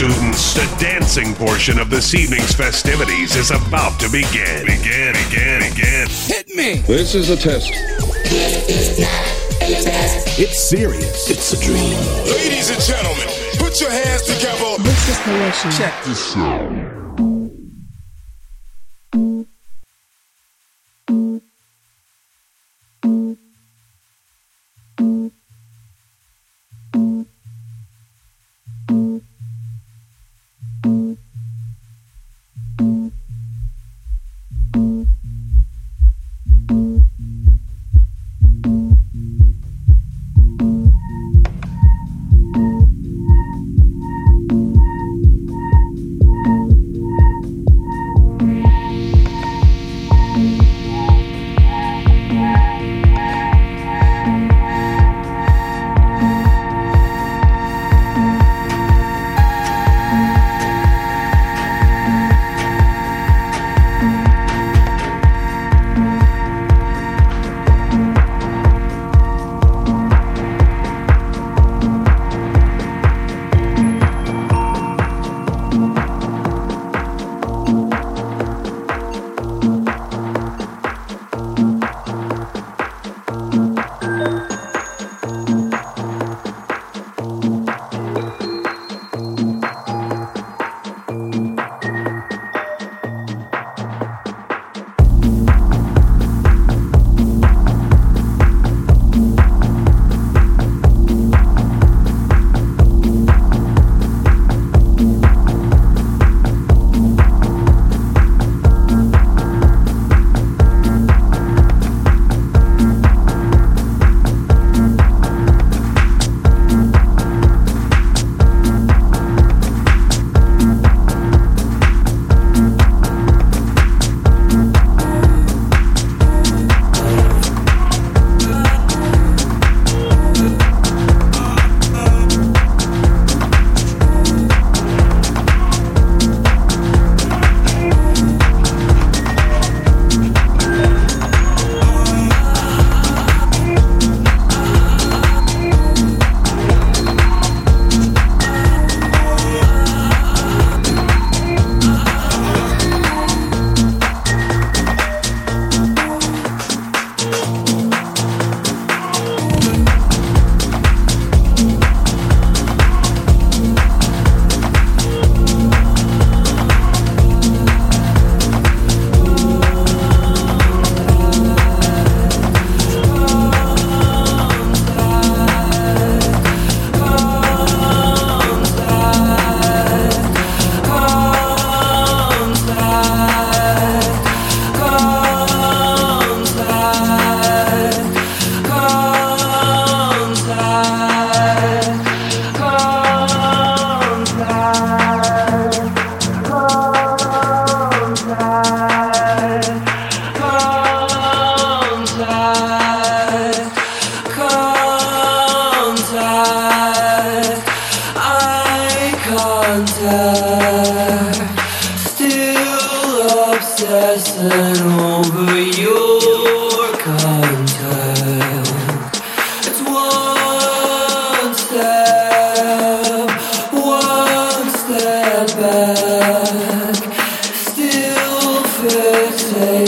students, the dancing portion of this evening's festivities is about to begin. Begin, begin, begin. Hit me! This is a test. It's serious. It's a dream. Ladies and gentlemen, put your hands together. This is Horatio. Check this out. perfect.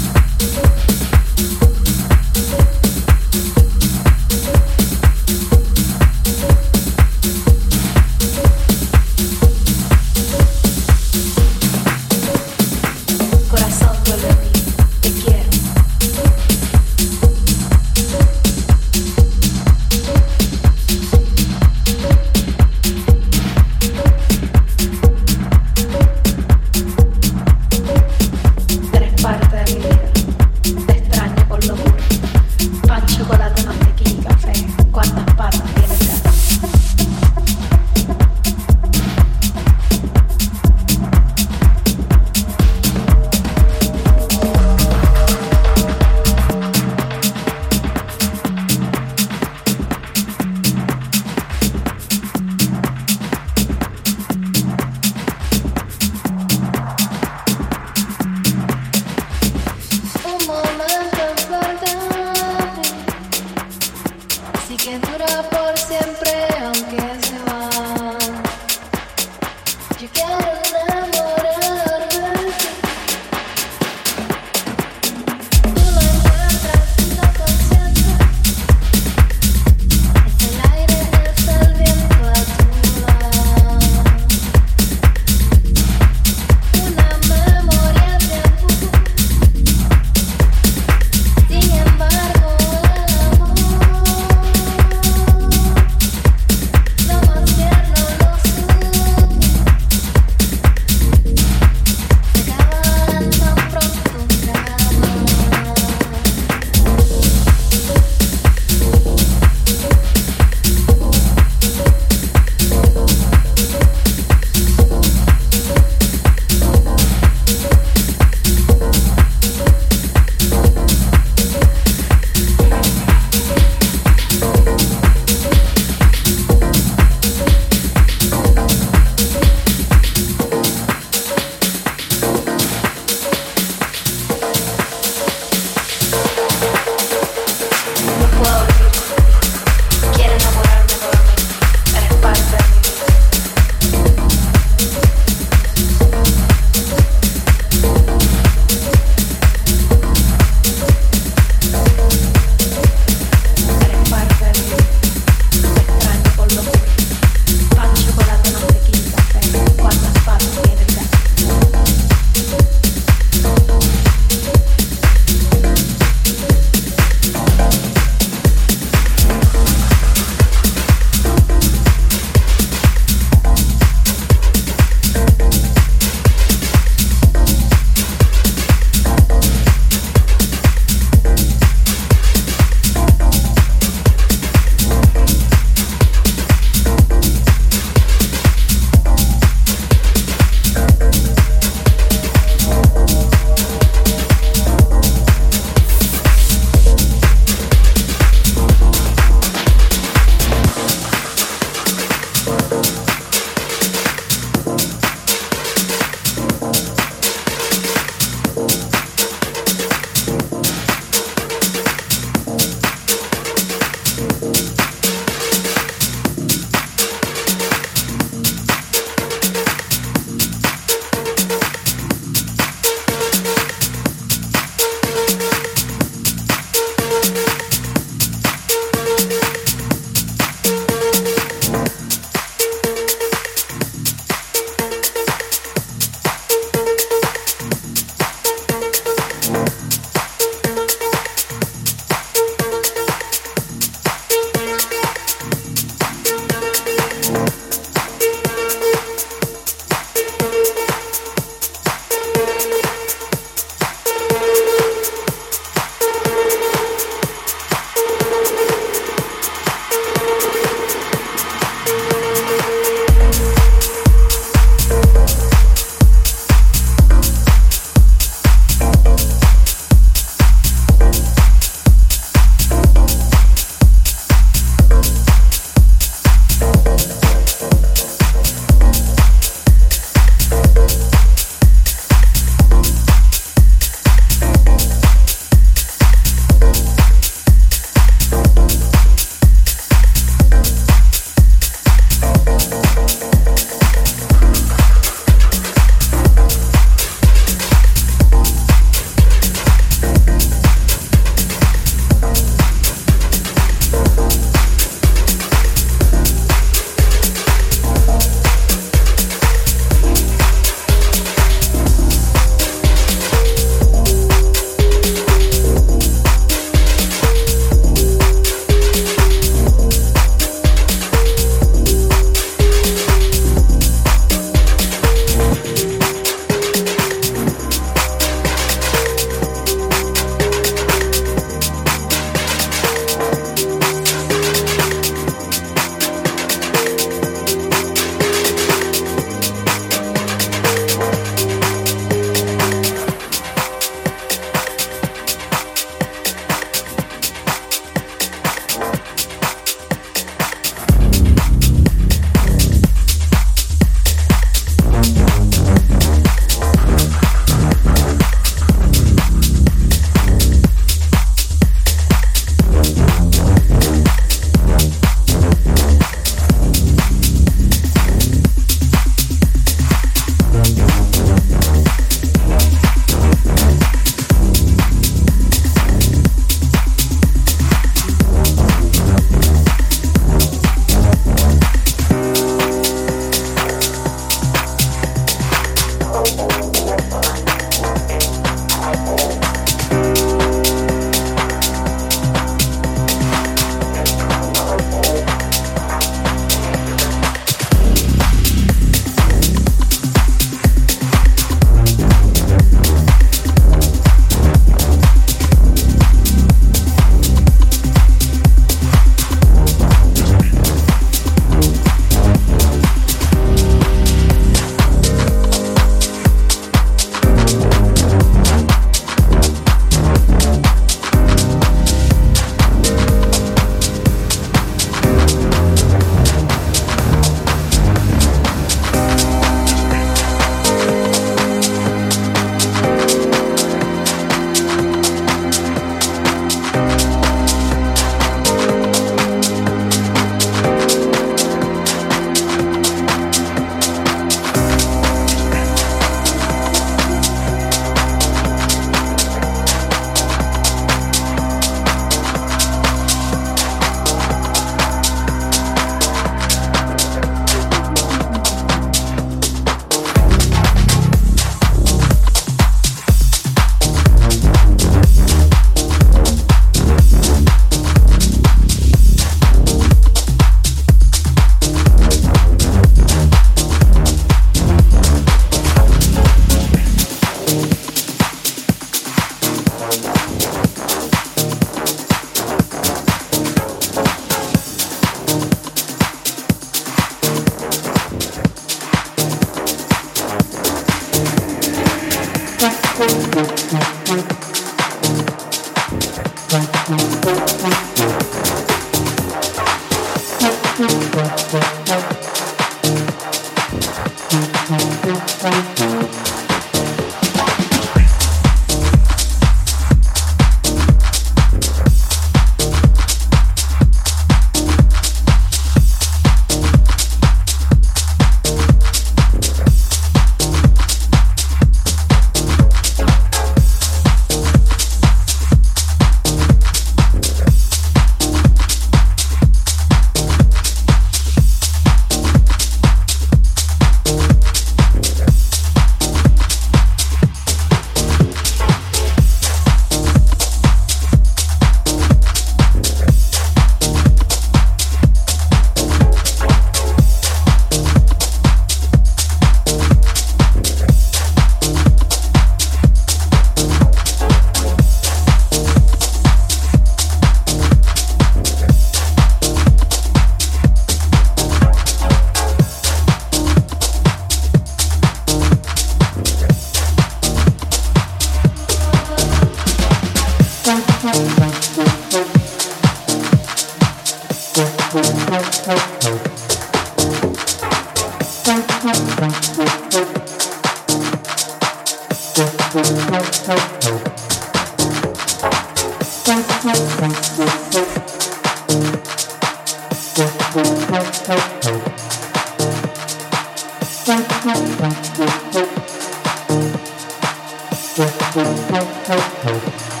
help, help, help.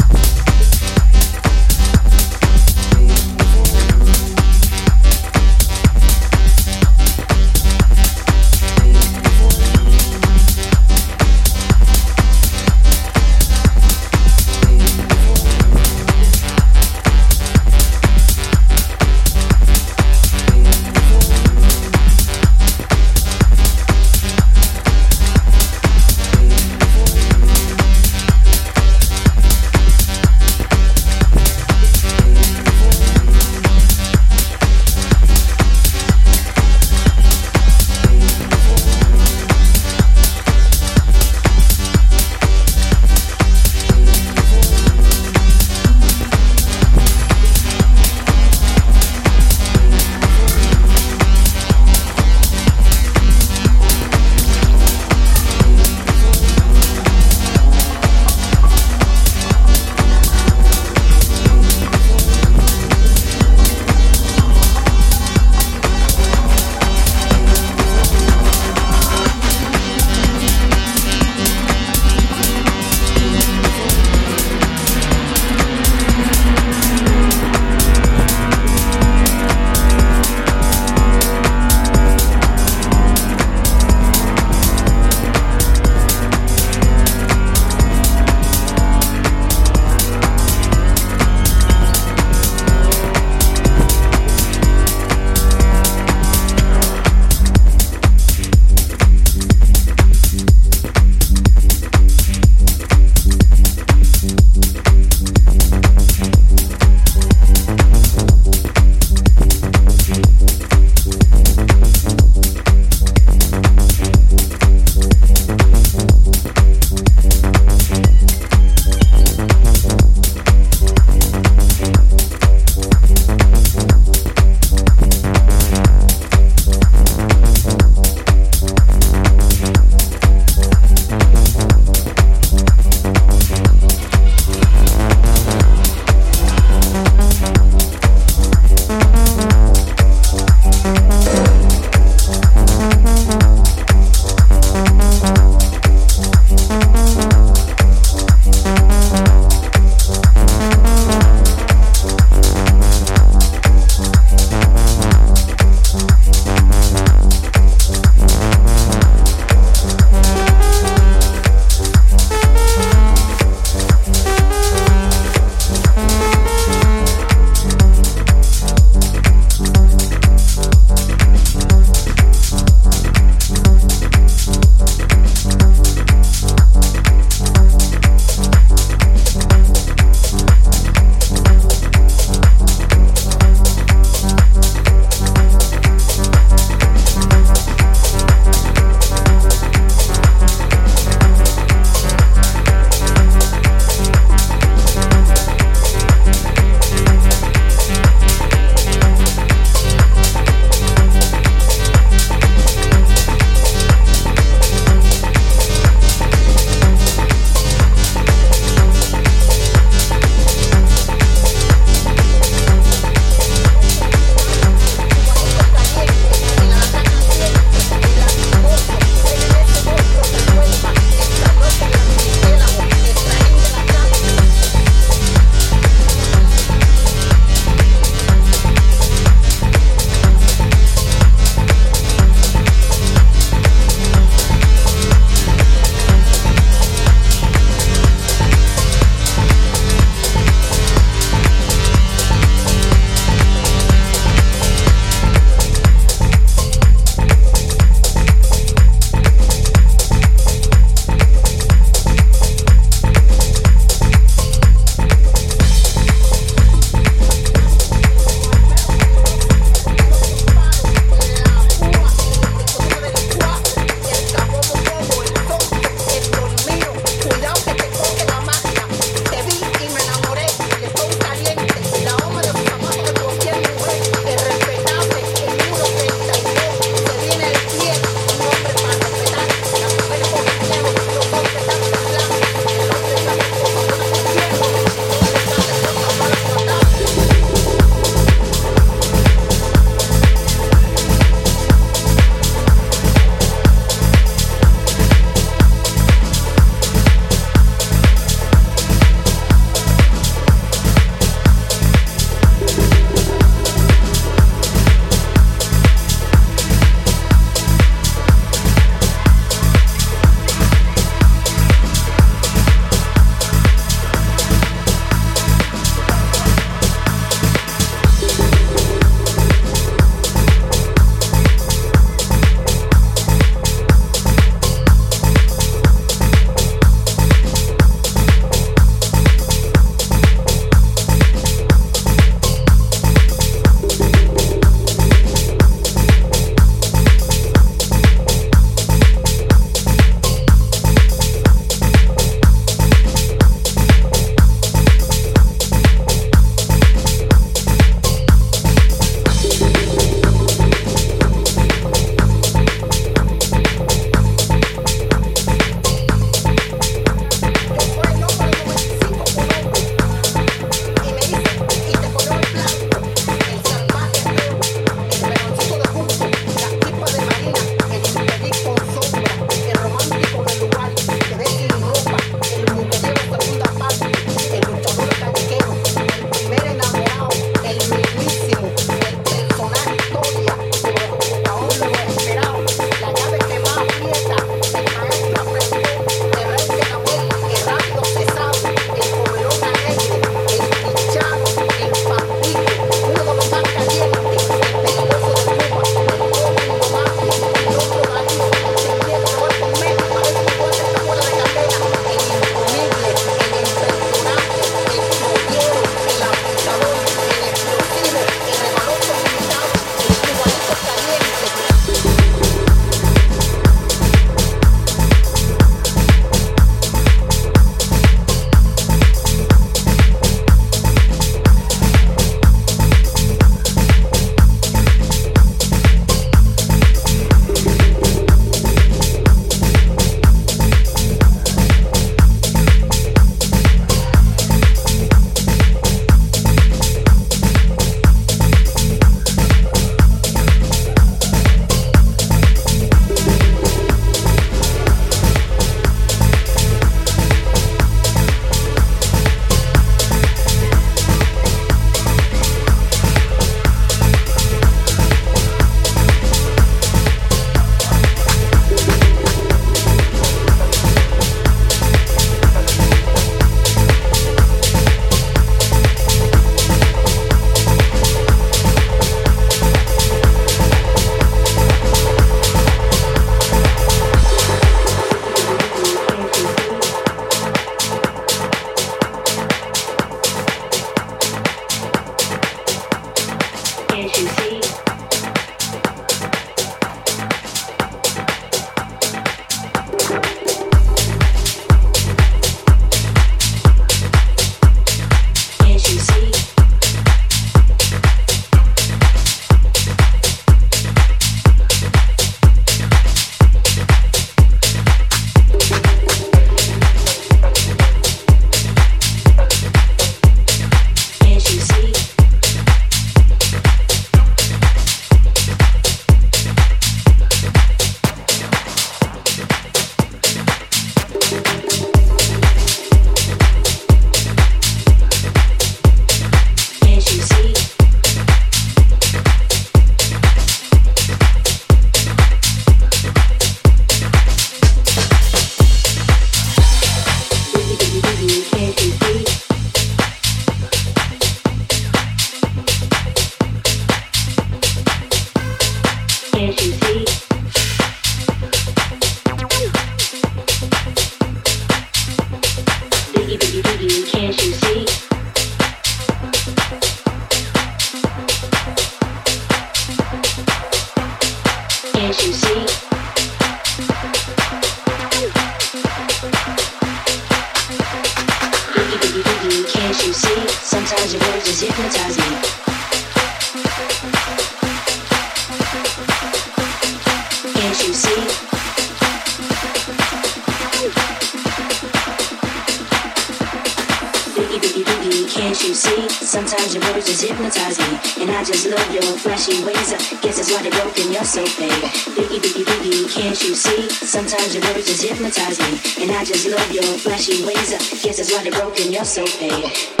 what you see. Sometimes your words just hypnotize me, and I just love your flashy ways. I guess that's why they broke in your soul, babe. Biggie, biggie, biggie, can't you see? Sometimes your words just hypnotize me, and I just love your flashy ways. I guess that's why they broke in your soul, babe.